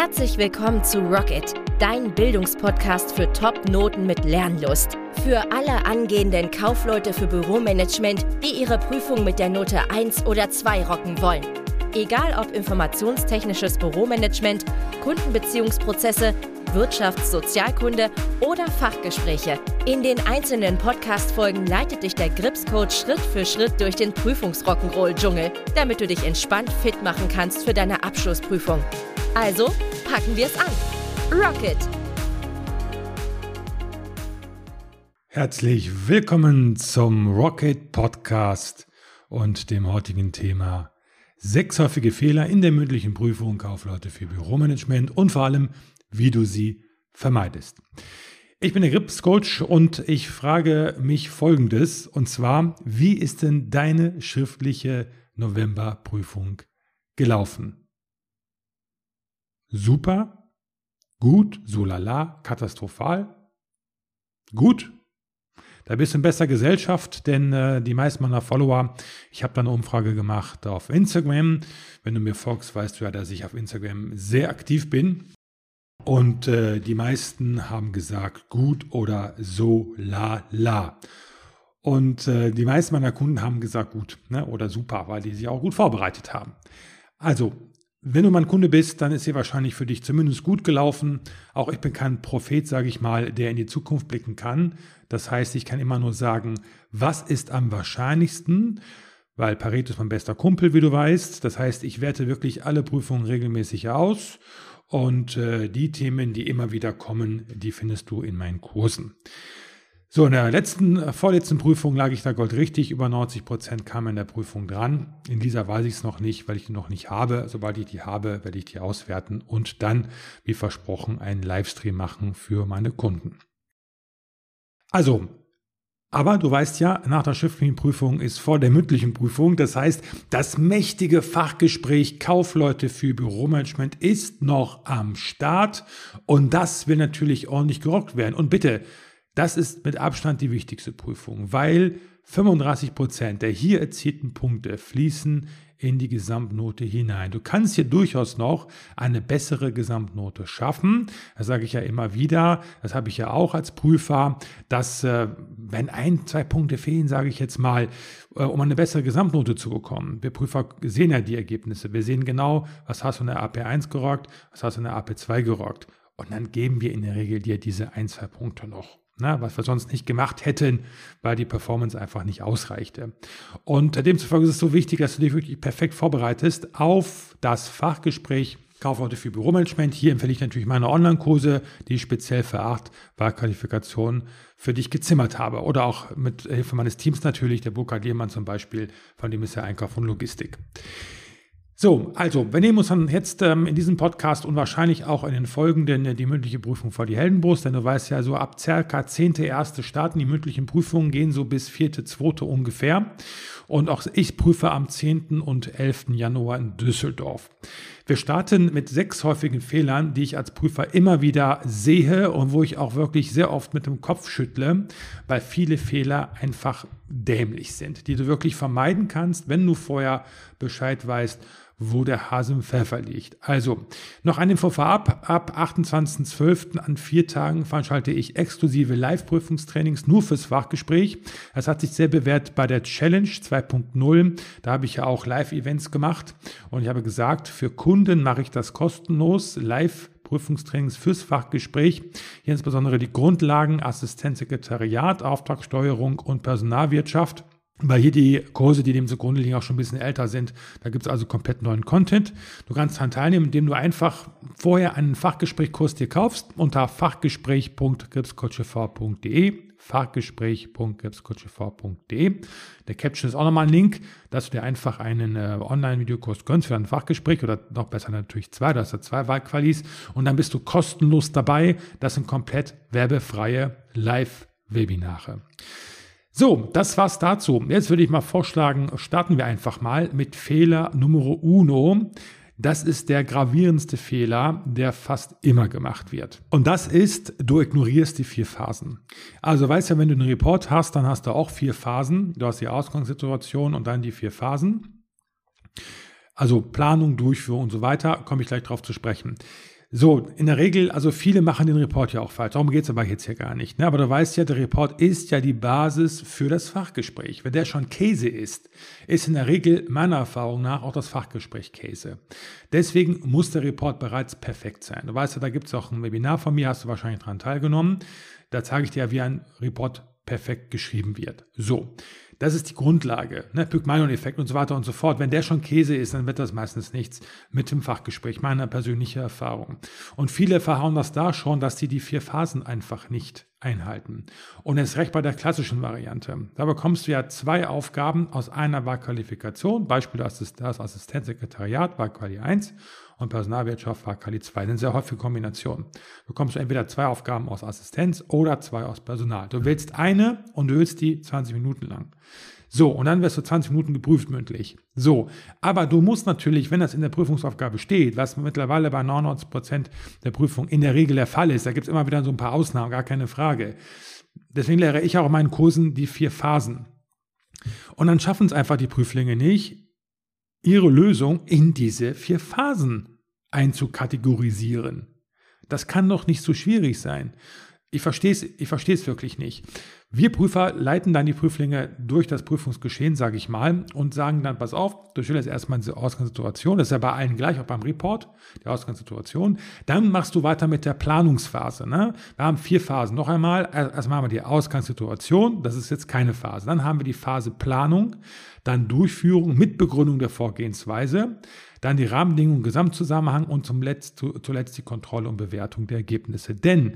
Herzlich willkommen zu Rocket, dein Bildungspodcast für Top-Noten mit Lernlust. Für alle angehenden Kaufleute für Büromanagement, die ihre Prüfung mit der Note 1 oder 2 rocken wollen. Egal ob informationstechnisches Büromanagement, Kundenbeziehungsprozesse, Wirtschafts-, Sozialkunde oder Fachgespräche. In den einzelnen Podcast-Folgen leitet dich der Grips-Coach Schritt für Schritt durch den Prüfungsrock'n'Roll-Dschungel, damit du dich entspannt fit machen kannst für deine Abschlussprüfung. Also packen wir es an. Rocket! Herzlich willkommen zum Rocket Podcast und dem heutigen Thema sechs häufige Fehler in der mündlichen Prüfung Kaufleute für Büromanagement und vor allem wie du sie vermeidest. Ich bin der Grips Coach und ich frage mich folgendes und zwar, wie ist denn deine schriftliche Novemberprüfung gelaufen? Super, gut, so lala, katastrophal, gut. Da bist du in besser Gesellschaft, denn äh, die meisten meiner Follower, ich habe da eine Umfrage gemacht auf Instagram. Wenn du mir folgst, weißt du ja, dass ich auf Instagram sehr aktiv bin. Und äh, die meisten haben gesagt, gut oder so la la. Und äh, die meisten meiner Kunden haben gesagt, gut ne, oder super, weil die sich auch gut vorbereitet haben. Also, wenn du mein Kunde bist, dann ist sie wahrscheinlich für dich zumindest gut gelaufen. Auch ich bin kein Prophet, sage ich mal, der in die Zukunft blicken kann. Das heißt, ich kann immer nur sagen, was ist am wahrscheinlichsten, weil Pareto ist mein bester Kumpel, wie du weißt. Das heißt, ich werte wirklich alle Prüfungen regelmäßig aus und äh, die Themen, die immer wieder kommen, die findest du in meinen Kursen. So, in der letzten, äh, vorletzten Prüfung lag ich da Gold richtig. Über 90 Prozent kam in der Prüfung dran. In dieser weiß ich es noch nicht, weil ich die noch nicht habe. Sobald ich die habe, werde ich die auswerten und dann, wie versprochen, einen Livestream machen für meine Kunden. Also, aber du weißt ja, nach der schriftlichen Prüfung ist vor der mündlichen Prüfung. Das heißt, das mächtige Fachgespräch Kaufleute für Büromanagement ist noch am Start. Und das will natürlich ordentlich gerockt werden. Und bitte, das ist mit Abstand die wichtigste Prüfung, weil 35 Prozent der hier erzielten Punkte fließen in die Gesamtnote hinein. Du kannst hier durchaus noch eine bessere Gesamtnote schaffen. Das sage ich ja immer wieder. Das habe ich ja auch als Prüfer, dass äh, wenn ein, zwei Punkte fehlen, sage ich jetzt mal, äh, um eine bessere Gesamtnote zu bekommen. Wir Prüfer sehen ja die Ergebnisse. Wir sehen genau, was hast du in der AP1 gerockt, was hast du in der AP2 gerockt. Und dann geben wir in der Regel dir diese ein, zwei Punkte noch. Na, was wir sonst nicht gemacht hätten, weil die Performance einfach nicht ausreichte. Und demzufolge ist es so wichtig, dass du dich wirklich perfekt vorbereitest auf das Fachgespräch Kaufleute für Büromanagement. Hier empfehle ich natürlich meine Online-Kurse, die ich speziell für acht Wahlqualifikationen für dich gezimmert habe. Oder auch mit Hilfe meines Teams natürlich, der Burkhard Lehmann zum Beispiel, von dem ist ja Einkauf und Logistik. So, also wir nehmen uns dann jetzt ähm, in diesem Podcast und wahrscheinlich auch in den folgenden äh, die mündliche Prüfung vor die Heldenbrust, denn du weißt ja, so ab circa 10.1. starten die mündlichen Prüfungen, gehen so bis 4.2. ungefähr. Und auch ich prüfe am 10. und 11. Januar in Düsseldorf. Wir starten mit sechs häufigen Fehlern, die ich als Prüfer immer wieder sehe und wo ich auch wirklich sehr oft mit dem Kopf schüttle, weil viele Fehler einfach dämlich sind, die du wirklich vermeiden kannst, wenn du vorher Bescheid weißt, wo der Hase Pfeffer liegt. Also, noch eine Info vorab. Ab 28.12. an vier Tagen veranstalte ich exklusive Live-Prüfungstrainings nur fürs Fachgespräch. Das hat sich sehr bewährt bei der Challenge 2.0. Da habe ich ja auch Live-Events gemacht und ich habe gesagt, für Kunden mache ich das kostenlos. Live Prüfungstrainings fürs Fachgespräch. Hier insbesondere die Grundlagen, Assistenzsekretariat, Auftragssteuerung und Personalwirtschaft. Weil hier die Kurse, die dem zugrunde liegen, auch schon ein bisschen älter sind. Da gibt es also komplett neuen Content. Du kannst daran teilnehmen, indem du einfach vorher einen Fachgesprächkurs dir kaufst unter fachgespräch.gripscoachev.de fachgespräch.gripscoachev.de Der Caption ist auch nochmal ein Link, dass du dir einfach einen äh, Online-Videokurs gönnst für ein Fachgespräch oder noch besser natürlich zwei, du hast ja zwei Wahlqualis und dann bist du kostenlos dabei. Das sind komplett werbefreie Live-Webinare. So, das war's dazu. Jetzt würde ich mal vorschlagen, starten wir einfach mal mit Fehler Nummer uno. Das ist der gravierendste Fehler, der fast immer gemacht wird. Und das ist, du ignorierst die vier Phasen. Also weißt ja, wenn du einen Report hast, dann hast du auch vier Phasen. Du hast die Ausgangssituation und dann die vier Phasen. Also Planung, Durchführung und so weiter, komme ich gleich drauf zu sprechen. So, in der Regel, also viele machen den Report ja auch falsch. Darum geht es aber jetzt hier gar nicht. Ne? Aber du weißt ja, der Report ist ja die Basis für das Fachgespräch. Wenn der schon Käse ist, ist in der Regel meiner Erfahrung nach auch das Fachgespräch Käse. Deswegen muss der Report bereits perfekt sein. Du weißt ja, da gibt es auch ein Webinar von mir, hast du wahrscheinlich daran teilgenommen. Da zeige ich dir, wie ein Report perfekt geschrieben wird. So. Das ist die Grundlage, ne? Pygmalion-Effekt und so weiter und so fort. Wenn der schon Käse ist, dann wird das meistens nichts mit dem Fachgespräch, meiner persönlichen Erfahrung. Und viele verhauen das da schon, dass sie die vier Phasen einfach nicht einhalten. Und es recht bei der klassischen Variante. Da bekommst du ja zwei Aufgaben aus einer Wahlqualifikation, Beispiel das Assistenzsekretariat, Wahlquali 1 und Personalwirtschaft war Kali 2. Das sind sehr häufige Kombinationen. Bekommst du entweder zwei Aufgaben aus Assistenz oder zwei aus Personal. Du wählst eine und du willst die 20 Minuten lang. So, und dann wirst du 20 Minuten geprüft mündlich. So, aber du musst natürlich, wenn das in der Prüfungsaufgabe steht, was mittlerweile bei 99 Prozent der Prüfung in der Regel der Fall ist, da gibt es immer wieder so ein paar Ausnahmen, gar keine Frage. Deswegen lehre ich auch in meinen Kursen die vier Phasen. Und dann schaffen es einfach die Prüflinge nicht, ihre Lösung in diese vier Phasen einzukategorisieren. Das kann doch nicht so schwierig sein. Ich verstehe es ich verstehe wirklich nicht. Wir Prüfer leiten dann die Prüflinge durch das Prüfungsgeschehen, sage ich mal, und sagen dann, pass auf, du stellst erstmal diese Ausgangssituation, das ist ja bei allen gleich, auch beim Report, die Ausgangssituation. Dann machst du weiter mit der Planungsphase. Ne? Wir haben vier Phasen. Noch einmal, erstmal haben wir die Ausgangssituation, das ist jetzt keine Phase. Dann haben wir die Phase Planung, dann Durchführung mit Begründung der Vorgehensweise, dann die Rahmenbedingungen, Gesamtzusammenhang und zum Letzt, zuletzt die Kontrolle und Bewertung der Ergebnisse. Denn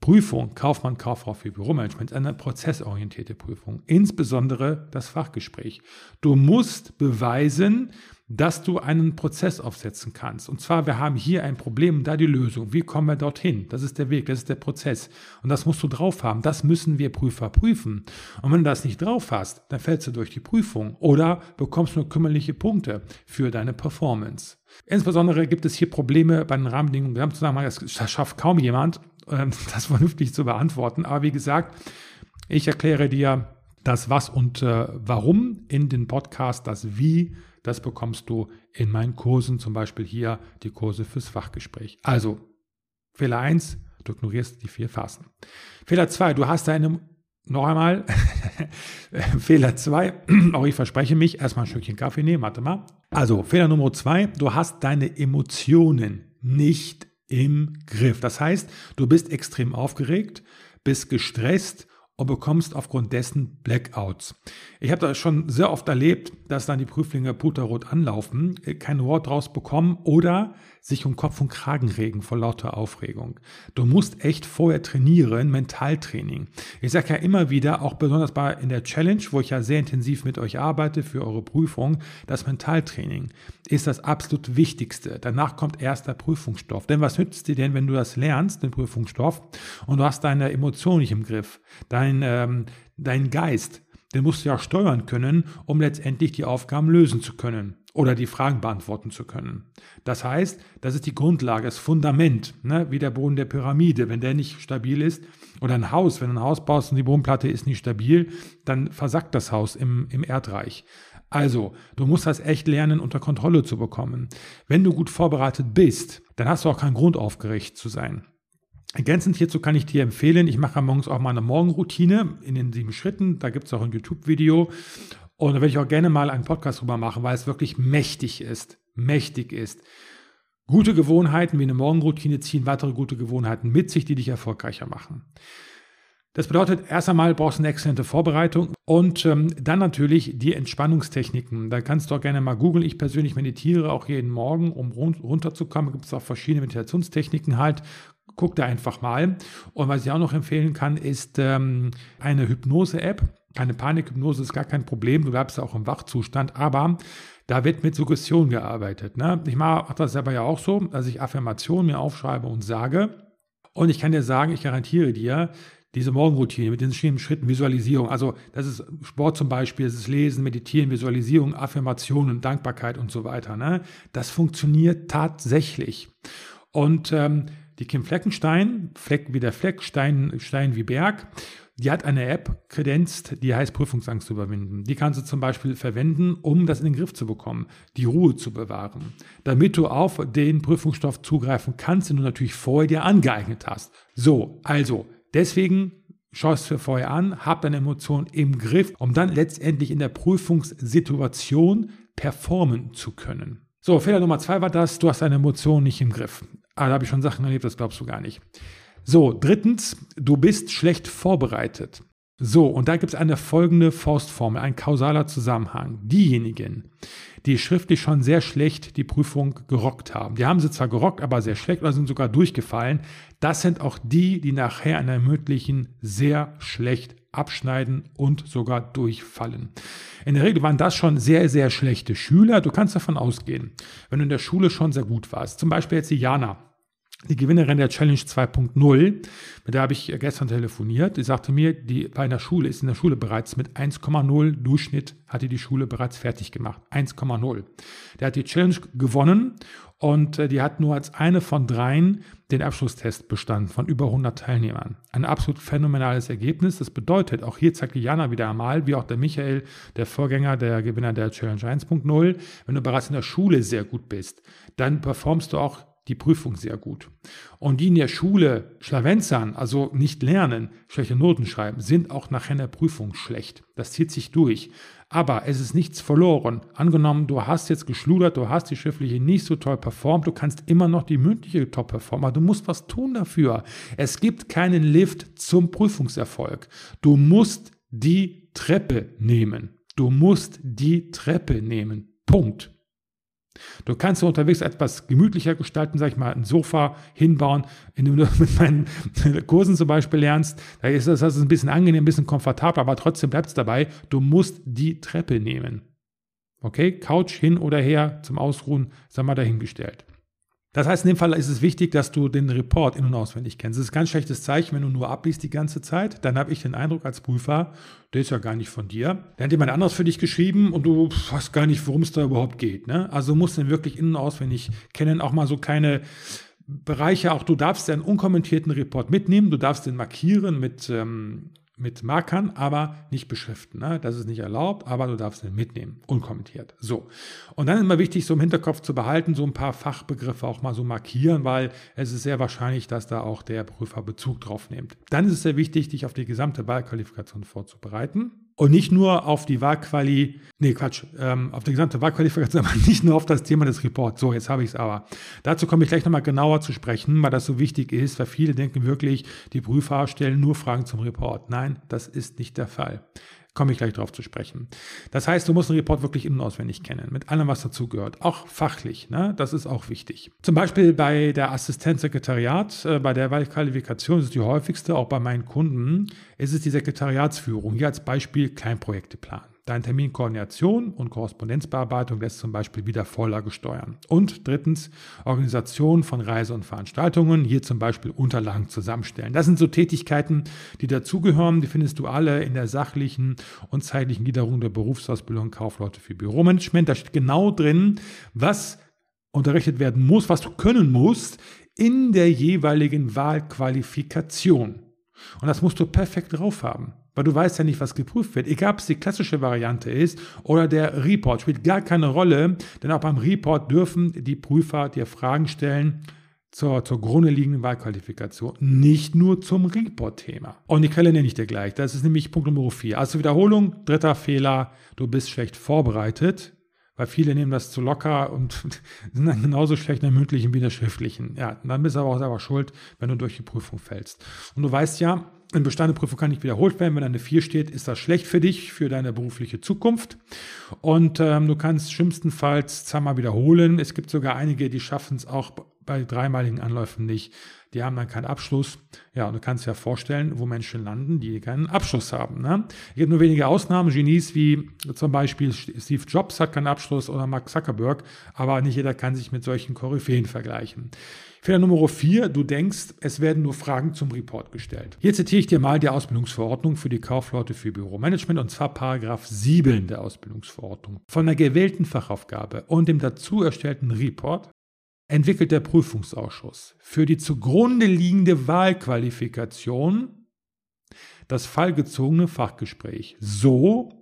Prüfung Kaufmann, Kauffrau für Büromanagement ist eine prozessorientierte Prüfung, insbesondere das Fachgespräch. Du musst beweisen, dass du einen Prozess aufsetzen kannst. Und zwar, wir haben hier ein Problem, da die Lösung. Wie kommen wir dorthin? Das ist der Weg, das ist der Prozess. Und das musst du drauf haben. Das müssen wir Prüfer prüfen. Und wenn du das nicht drauf hast, dann fällst du durch die Prüfung oder bekommst nur kümmerliche Punkte für deine Performance. Insbesondere gibt es hier Probleme bei den Rahmenbedingungen. Wir haben zusammen, das schafft kaum jemand. Ähm, das vernünftig zu beantworten. Aber wie gesagt, ich erkläre dir das Was und äh, Warum in den Podcast, das Wie, das bekommst du in meinen Kursen, zum Beispiel hier die Kurse fürs Fachgespräch. Also, Fehler 1, du ignorierst die vier Phasen. Fehler 2, du hast deine, noch einmal, Fehler 2, auch ich verspreche mich, erstmal ein Stückchen Kaffee nehmen, warte mal. Also, Fehler Nummer 2, du hast deine Emotionen nicht im Griff. Das heißt, du bist extrem aufgeregt, bist gestresst und bekommst aufgrund dessen Blackouts. Ich habe das schon sehr oft erlebt, dass dann die Prüflinge puterrot anlaufen, kein Wort draus bekommen oder sich um Kopf und Kragen regen vor lauter Aufregung. Du musst echt vorher trainieren, Mentaltraining. Ich sage ja immer wieder, auch besonders bei in der Challenge, wo ich ja sehr intensiv mit euch arbeite für eure Prüfung, das Mentaltraining ist das absolut Wichtigste. Danach kommt erst der Prüfungsstoff. Denn was nützt dir denn, wenn du das lernst, den Prüfungsstoff, und du hast deine Emotionen nicht im Griff, dein, ähm, dein Geist, den musst du ja steuern können, um letztendlich die Aufgaben lösen zu können oder die Fragen beantworten zu können. Das heißt, das ist die Grundlage, das Fundament, ne? wie der Boden der Pyramide. Wenn der nicht stabil ist, oder ein Haus, wenn du ein Haus baust und die Bodenplatte ist nicht stabil, dann versackt das Haus im, im Erdreich. Also, du musst das echt lernen, unter Kontrolle zu bekommen. Wenn du gut vorbereitet bist, dann hast du auch keinen Grund, aufgeregt zu sein. Ergänzend hierzu kann ich dir empfehlen, ich mache morgens auch mal eine Morgenroutine in den sieben Schritten. Da gibt es auch ein YouTube-Video. Und da werde ich auch gerne mal einen Podcast drüber machen, weil es wirklich mächtig ist. Mächtig ist. Gute Gewohnheiten wie eine Morgenroutine ziehen weitere gute Gewohnheiten mit sich, die dich erfolgreicher machen. Das bedeutet, erst einmal brauchst du eine exzellente Vorbereitung und ähm, dann natürlich die Entspannungstechniken. Da kannst du auch gerne mal googeln. Ich persönlich meditiere auch jeden Morgen, um runterzukommen. Gibt es auch verschiedene Meditationstechniken halt. Guck da einfach mal. Und was ich auch noch empfehlen kann, ist ähm, eine Hypnose-App. Keine Panikhypnose ist gar kein Problem. Du bleibst auch im Wachzustand. Aber da wird mit Suggestion gearbeitet. Ne? Ich mache das selber ja auch so, dass ich Affirmationen mir aufschreibe und sage. Und ich kann dir sagen, ich garantiere dir, diese Morgenroutine mit den verschiedenen Schritten, Visualisierung, also das ist Sport zum Beispiel, das ist Lesen, Meditieren, Visualisierung, Affirmationen, Dankbarkeit und so weiter. Ne? Das funktioniert tatsächlich. Und ähm, die Kim Fleckenstein, Fleck wie der Fleck, Stein, Stein wie Berg, die hat eine App kredenzt, die heißt Prüfungsangst überwinden. Die kannst du zum Beispiel verwenden, um das in den Griff zu bekommen, die Ruhe zu bewahren, damit du auf den Prüfungsstoff zugreifen kannst, den du natürlich vorher dir angeeignet hast. So, also deswegen schau es dir vorher an, hab deine Emotionen im Griff, um dann letztendlich in der Prüfungssituation performen zu können. So, Fehler Nummer zwei war das, du hast deine Emotionen nicht im Griff. Ah, da habe ich schon Sachen erlebt, das glaubst du gar nicht. So, drittens, du bist schlecht vorbereitet. So, und da gibt es eine folgende Faustformel, ein kausaler Zusammenhang. Diejenigen, die schriftlich schon sehr schlecht die Prüfung gerockt haben, die haben sie zwar gerockt, aber sehr schlecht oder sind sogar durchgefallen, das sind auch die, die nachher an der mündlichen sehr schlecht abschneiden und sogar durchfallen. In der Regel waren das schon sehr, sehr schlechte Schüler. Du kannst davon ausgehen, wenn du in der Schule schon sehr gut warst. Zum Beispiel jetzt die Jana die Gewinnerin der Challenge 2.0, mit der habe ich gestern telefoniert, die sagte mir, die bei einer Schule ist in der Schule bereits mit 1,0 Durchschnitt hat die die Schule bereits fertig gemacht. 1,0. Der hat die Challenge gewonnen und äh, die hat nur als eine von dreien den Abschlusstest bestanden von über 100 Teilnehmern. Ein absolut phänomenales Ergebnis. Das bedeutet, auch hier zeigt die Jana wieder einmal, wie auch der Michael, der Vorgänger, der Gewinner der Challenge 1.0, wenn du bereits in der Schule sehr gut bist, dann performst du auch die Prüfung sehr gut. Und die in der Schule schlawenzern, also nicht lernen, schlechte Noten schreiben, sind auch nachher in der Prüfung schlecht. Das zieht sich durch. Aber es ist nichts verloren. Angenommen, du hast jetzt geschludert, du hast die schriftliche nicht so toll performt, du kannst immer noch die mündliche top performen, aber du musst was tun dafür. Es gibt keinen Lift zum Prüfungserfolg. Du musst die Treppe nehmen. Du musst die Treppe nehmen. Punkt. Du kannst unterwegs etwas gemütlicher gestalten, sag ich mal, ein Sofa hinbauen, indem du mit meinen Kursen zum Beispiel lernst. Da ist das, ein bisschen angenehm, ein bisschen komfortabel, aber trotzdem bleibt es dabei. Du musst die Treppe nehmen. Okay, Couch hin oder her zum Ausruhen, sag mal dahingestellt. Das heißt, in dem Fall ist es wichtig, dass du den Report in- und auswendig kennst. Das ist ein ganz schlechtes Zeichen, wenn du nur abliest die ganze Zeit. Dann habe ich den Eindruck als Prüfer, der ist ja gar nicht von dir. Der hat jemand anderes für dich geschrieben und du weißt gar nicht, worum es da überhaupt geht. Ne? Also musst du den wirklich in- und auswendig kennen. Auch mal so keine Bereiche, auch du darfst den unkommentierten Report mitnehmen, du darfst den markieren mit ähm, mit Markern, aber nicht beschriften. Ne? Das ist nicht erlaubt, aber du darfst den mitnehmen, unkommentiert. So. Und dann ist immer wichtig, so im Hinterkopf zu behalten, so ein paar Fachbegriffe auch mal so markieren, weil es ist sehr wahrscheinlich, dass da auch der Prüfer Bezug drauf nimmt. Dann ist es sehr wichtig, dich auf die gesamte Wahlqualifikation vorzubereiten. Und nicht nur auf die Wahlquali, nee, Quatsch, ähm, auf die gesamte Wahlqualifikation, aber nicht nur auf das Thema des Reports. So, jetzt habe ich es aber. Dazu komme ich gleich nochmal genauer zu sprechen, weil das so wichtig ist, weil viele denken wirklich, die Prüfer stellen nur Fragen zum Report. Nein, das ist nicht der Fall. Komme ich gleich darauf zu sprechen. Das heißt, du musst einen Report wirklich in- und auswendig kennen, mit allem, was dazu gehört. Auch fachlich, ne? das ist auch wichtig. Zum Beispiel bei der Assistenzsekretariat, äh, bei der Wahlqualifikation, das ist die häufigste, auch bei meinen Kunden, ist es die Sekretariatsführung. Hier als Beispiel Kleinprojekte planen. Dein Terminkoordination und Korrespondenzbearbeitung lässt zum Beispiel wieder Vorlage steuern. Und drittens, Organisation von Reise- und Veranstaltungen, hier zum Beispiel Unterlagen zusammenstellen. Das sind so Tätigkeiten, die dazugehören. Die findest du alle in der sachlichen und zeitlichen Gliederung der Berufsausbildung Kaufleute für Büromanagement. Da steht genau drin, was unterrichtet werden muss, was du können musst in der jeweiligen Wahlqualifikation. Und das musst du perfekt drauf haben weil du weißt ja nicht, was geprüft wird. Egal, ob es die klassische Variante ist oder der Report, spielt gar keine Rolle, denn auch beim Report dürfen die Prüfer dir Fragen stellen zur, zur Grunde liegenden Wahlqualifikation, nicht nur zum Report-Thema. Und die Quelle nenne ich dir gleich, das ist nämlich Punkt Nummer 4. Also Wiederholung, dritter Fehler, du bist schlecht vorbereitet, weil viele nehmen das zu locker und sind dann genauso schlecht in der mündlichen wie in der schriftlichen. Ja, dann bist du aber auch selber schuld, wenn du durch die Prüfung fällst. Und du weißt ja, eine bestandene Prüfung kann nicht wiederholt werden. Wenn eine 4 steht, ist das schlecht für dich, für deine berufliche Zukunft. Und ähm, du kannst schlimmstenfalls zweimal wiederholen. Es gibt sogar einige, die schaffen es auch bei dreimaligen Anläufen nicht. Die haben dann keinen Abschluss. Ja, und du kannst dir ja vorstellen, wo Menschen landen, die keinen Abschluss haben. Ne? Es gibt nur wenige Ausnahmen. Genies wie zum Beispiel Steve Jobs hat keinen Abschluss oder Mark Zuckerberg, aber nicht jeder kann sich mit solchen Koryphäen vergleichen. Fehler Nummer vier, du denkst, es werden nur Fragen zum Report gestellt. Hier zitiere ich dir mal die Ausbildungsverordnung für die Kaufleute für Büromanagement und zwar Paragraph 7 der Ausbildungsverordnung. Von der gewählten Fachaufgabe und dem dazu erstellten Report entwickelt der Prüfungsausschuss für die zugrunde liegende Wahlqualifikation das fallgezogene Fachgespräch so,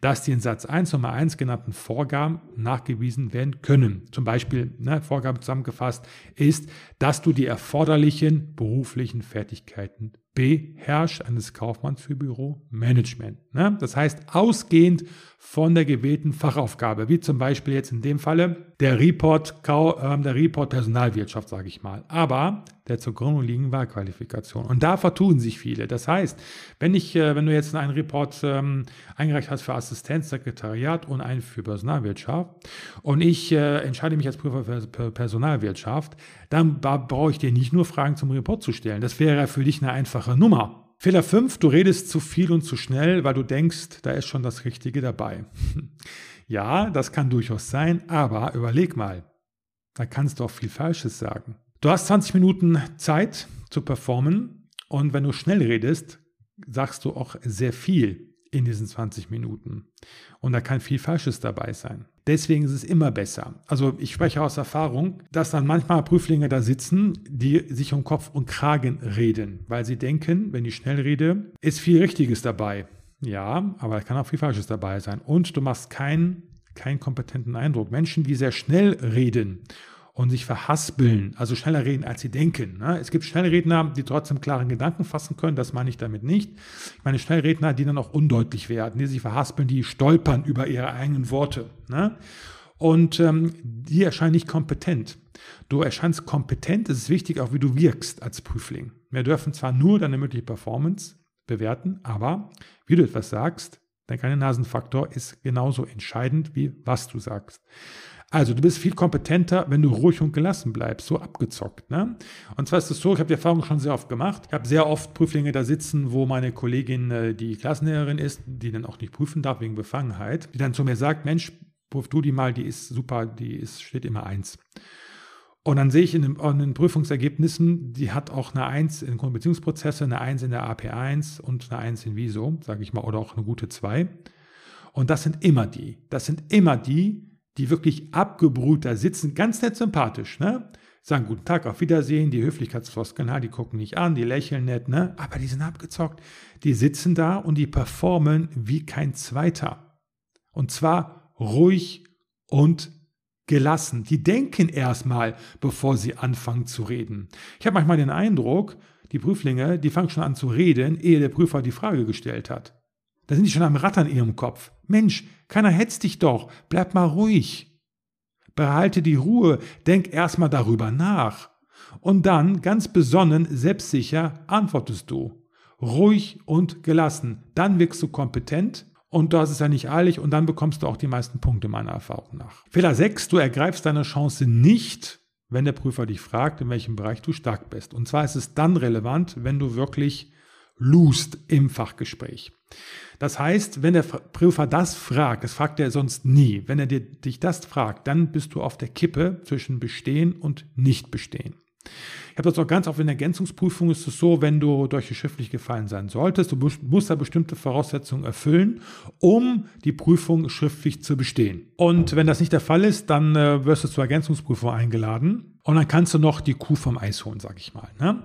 dass die in Satz 1 Nummer 1 genannten Vorgaben nachgewiesen werden können. Zum Beispiel, ne, Vorgabe zusammengefasst ist, dass du die erforderlichen beruflichen Fertigkeiten beherrscht eines Kaufmanns für Büromanagement. Ne? Das heißt, ausgehend von der gewählten Fachaufgabe, wie zum Beispiel jetzt in dem Falle der Report, äh, der Report Personalwirtschaft, sage ich mal. Aber der zugrunde liegenden Wahlqualifikation. Und da vertun sich viele. Das heißt, wenn ich, äh, wenn du jetzt einen Report ähm, eingereicht hast für Assistenzsekretariat und einen für Personalwirtschaft und ich äh, entscheide mich als Prüfer für Personalwirtschaft, dann brauche ich dir nicht nur Fragen zum Report zu stellen. Das wäre für dich eine einfache Nummer. Fehler 5, du redest zu viel und zu schnell, weil du denkst, da ist schon das Richtige dabei. ja, das kann durchaus sein, aber überleg mal, da kannst du auch viel Falsches sagen. Du hast 20 Minuten Zeit zu performen und wenn du schnell redest, sagst du auch sehr viel in diesen 20 Minuten. Und da kann viel Falsches dabei sein. Deswegen ist es immer besser. Also ich spreche aus Erfahrung, dass dann manchmal Prüflinge da sitzen, die sich um Kopf und Kragen reden, weil sie denken, wenn ich schnell rede, ist viel Richtiges dabei. Ja, aber es kann auch viel Falsches dabei sein. Und du machst keinen, keinen kompetenten Eindruck. Menschen, die sehr schnell reden und sich verhaspeln, also schneller reden, als sie denken. Ne? Es gibt Schnellredner, die trotzdem klaren Gedanken fassen können, das meine ich damit nicht. Ich meine Schnellredner, die dann auch undeutlich werden, die sich verhaspeln, die stolpern über ihre eigenen Worte. Ne? Und ähm, die erscheinen nicht kompetent. Du erscheinst kompetent, es ist wichtig auch, wie du wirkst als Prüfling. Wir dürfen zwar nur deine mögliche Performance bewerten, aber wie du etwas sagst, dein kleiner Nasenfaktor ist genauso entscheidend, wie was du sagst. Also du bist viel kompetenter, wenn du ruhig und gelassen bleibst, so abgezockt. Ne? Und zwar ist es so, ich habe die Erfahrung schon sehr oft gemacht. Ich habe sehr oft Prüflinge da sitzen, wo meine Kollegin, äh, die Klassenlehrerin ist, die dann auch nicht prüfen darf wegen Befangenheit, die dann zu mir sagt, Mensch, prüf du die mal, die ist super, die ist, steht immer eins. Und dann sehe ich in den, Prüfungsergebnissen, die hat auch eine 1 in Grundbeziehungsprozesse, eine 1 in der AP1 und eine 1 in Viso, sage ich mal, oder auch eine gute 2. Und das sind immer die. Das sind immer die, die wirklich abgebrüht da sitzen, ganz nett sympathisch, ne? Sagen guten Tag, auf Wiedersehen, die Höflichkeitsfloskeln, die gucken nicht an, die lächeln nett, ne? Aber die sind abgezockt. Die sitzen da und die performen wie kein Zweiter. Und zwar ruhig und gelassen. Die denken erstmal, bevor sie anfangen zu reden. Ich habe manchmal den Eindruck, die Prüflinge, die fangen schon an zu reden, ehe der Prüfer die Frage gestellt hat. Da sind die schon am Rattern in ihrem Kopf. Mensch, keiner hetzt dich doch. Bleib mal ruhig. Behalte die Ruhe. Denk erstmal darüber nach. Und dann, ganz besonnen, selbstsicher, antwortest du. Ruhig und gelassen. Dann wirkst du kompetent und das ist ja nicht eilig und dann bekommst du auch die meisten Punkte meiner Erfahrung nach. Fehler 6, du ergreifst deine Chance nicht, wenn der Prüfer dich fragt, in welchem Bereich du stark bist. Und zwar ist es dann relevant, wenn du wirklich lust im Fachgespräch. Das heißt, wenn der Prüfer das fragt, das fragt er sonst nie, wenn er dir, dich das fragt, dann bist du auf der Kippe zwischen Bestehen und Nicht-Bestehen. Ich habe das auch ganz oft in Ergänzungsprüfungen ist es so, wenn du durch die schriftlich gefallen sein solltest, du musst da bestimmte Voraussetzungen erfüllen, um die Prüfung schriftlich zu bestehen. Und wenn das nicht der Fall ist, dann äh, wirst du zur Ergänzungsprüfung eingeladen und dann kannst du noch die Kuh vom Eis holen, sag ich mal. Ne?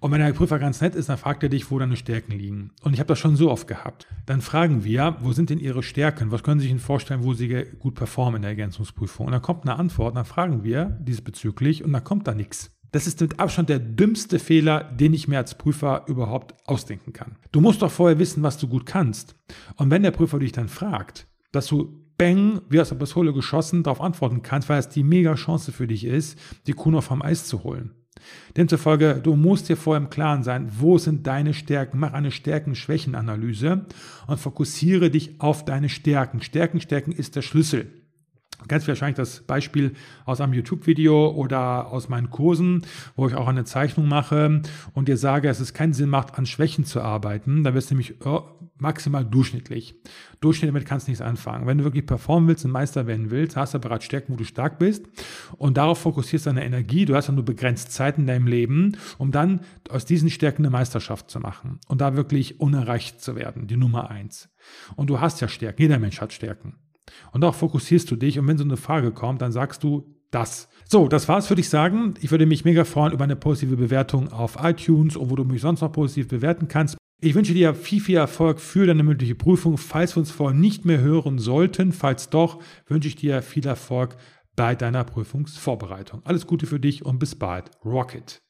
Und wenn der Prüfer ganz nett ist, dann fragt er dich, wo deine Stärken liegen. Und ich habe das schon so oft gehabt. Dann fragen wir, wo sind denn Ihre Stärken? Was können Sie sich denn vorstellen, wo Sie gut performen in der Ergänzungsprüfung? Und dann kommt eine Antwort, dann fragen wir diesbezüglich und dann kommt da nichts. Das ist mit Abstand der dümmste Fehler, den ich mir als Prüfer überhaupt ausdenken kann. Du musst doch vorher wissen, was du gut kannst. Und wenn der Prüfer dich dann fragt, dass du bang, wie aus der Pistole geschossen, darauf antworten kannst, weil es die mega Chance für dich ist, die Kuh noch vom Eis zu holen. Demzufolge, du musst dir vorher im Klaren sein, wo sind deine Stärken. Mach eine Stärken-Schwächen-Analyse und fokussiere dich auf deine Stärken. Stärken, Stärken ist der Schlüssel. Kennst wahrscheinlich das Beispiel aus einem YouTube-Video oder aus meinen Kursen, wo ich auch eine Zeichnung mache und dir sage, dass es keinen Sinn macht, an Schwächen zu arbeiten. Da wirst du nämlich oh, maximal durchschnittlich. Durchschnitt damit kannst du nichts anfangen. Wenn du wirklich performen willst und Meister werden willst, hast du bereits Stärken, wo du stark bist und darauf fokussierst deine Energie. Du hast ja nur begrenzt Zeit in deinem Leben, um dann aus diesen Stärken eine Meisterschaft zu machen und da wirklich unerreicht zu werden, die Nummer eins. Und du hast ja Stärken. Jeder Mensch hat Stärken. Und auch fokussierst du dich und wenn so eine Frage kommt, dann sagst du das. So, das war's, würde ich sagen. Ich würde mich mega freuen über eine positive Bewertung auf iTunes und wo du mich sonst noch positiv bewerten kannst. Ich wünsche dir viel, viel Erfolg für deine mündliche Prüfung. Falls wir uns vorher nicht mehr hören sollten, falls doch, wünsche ich dir viel Erfolg bei deiner Prüfungsvorbereitung. Alles Gute für dich und bis bald. Rocket!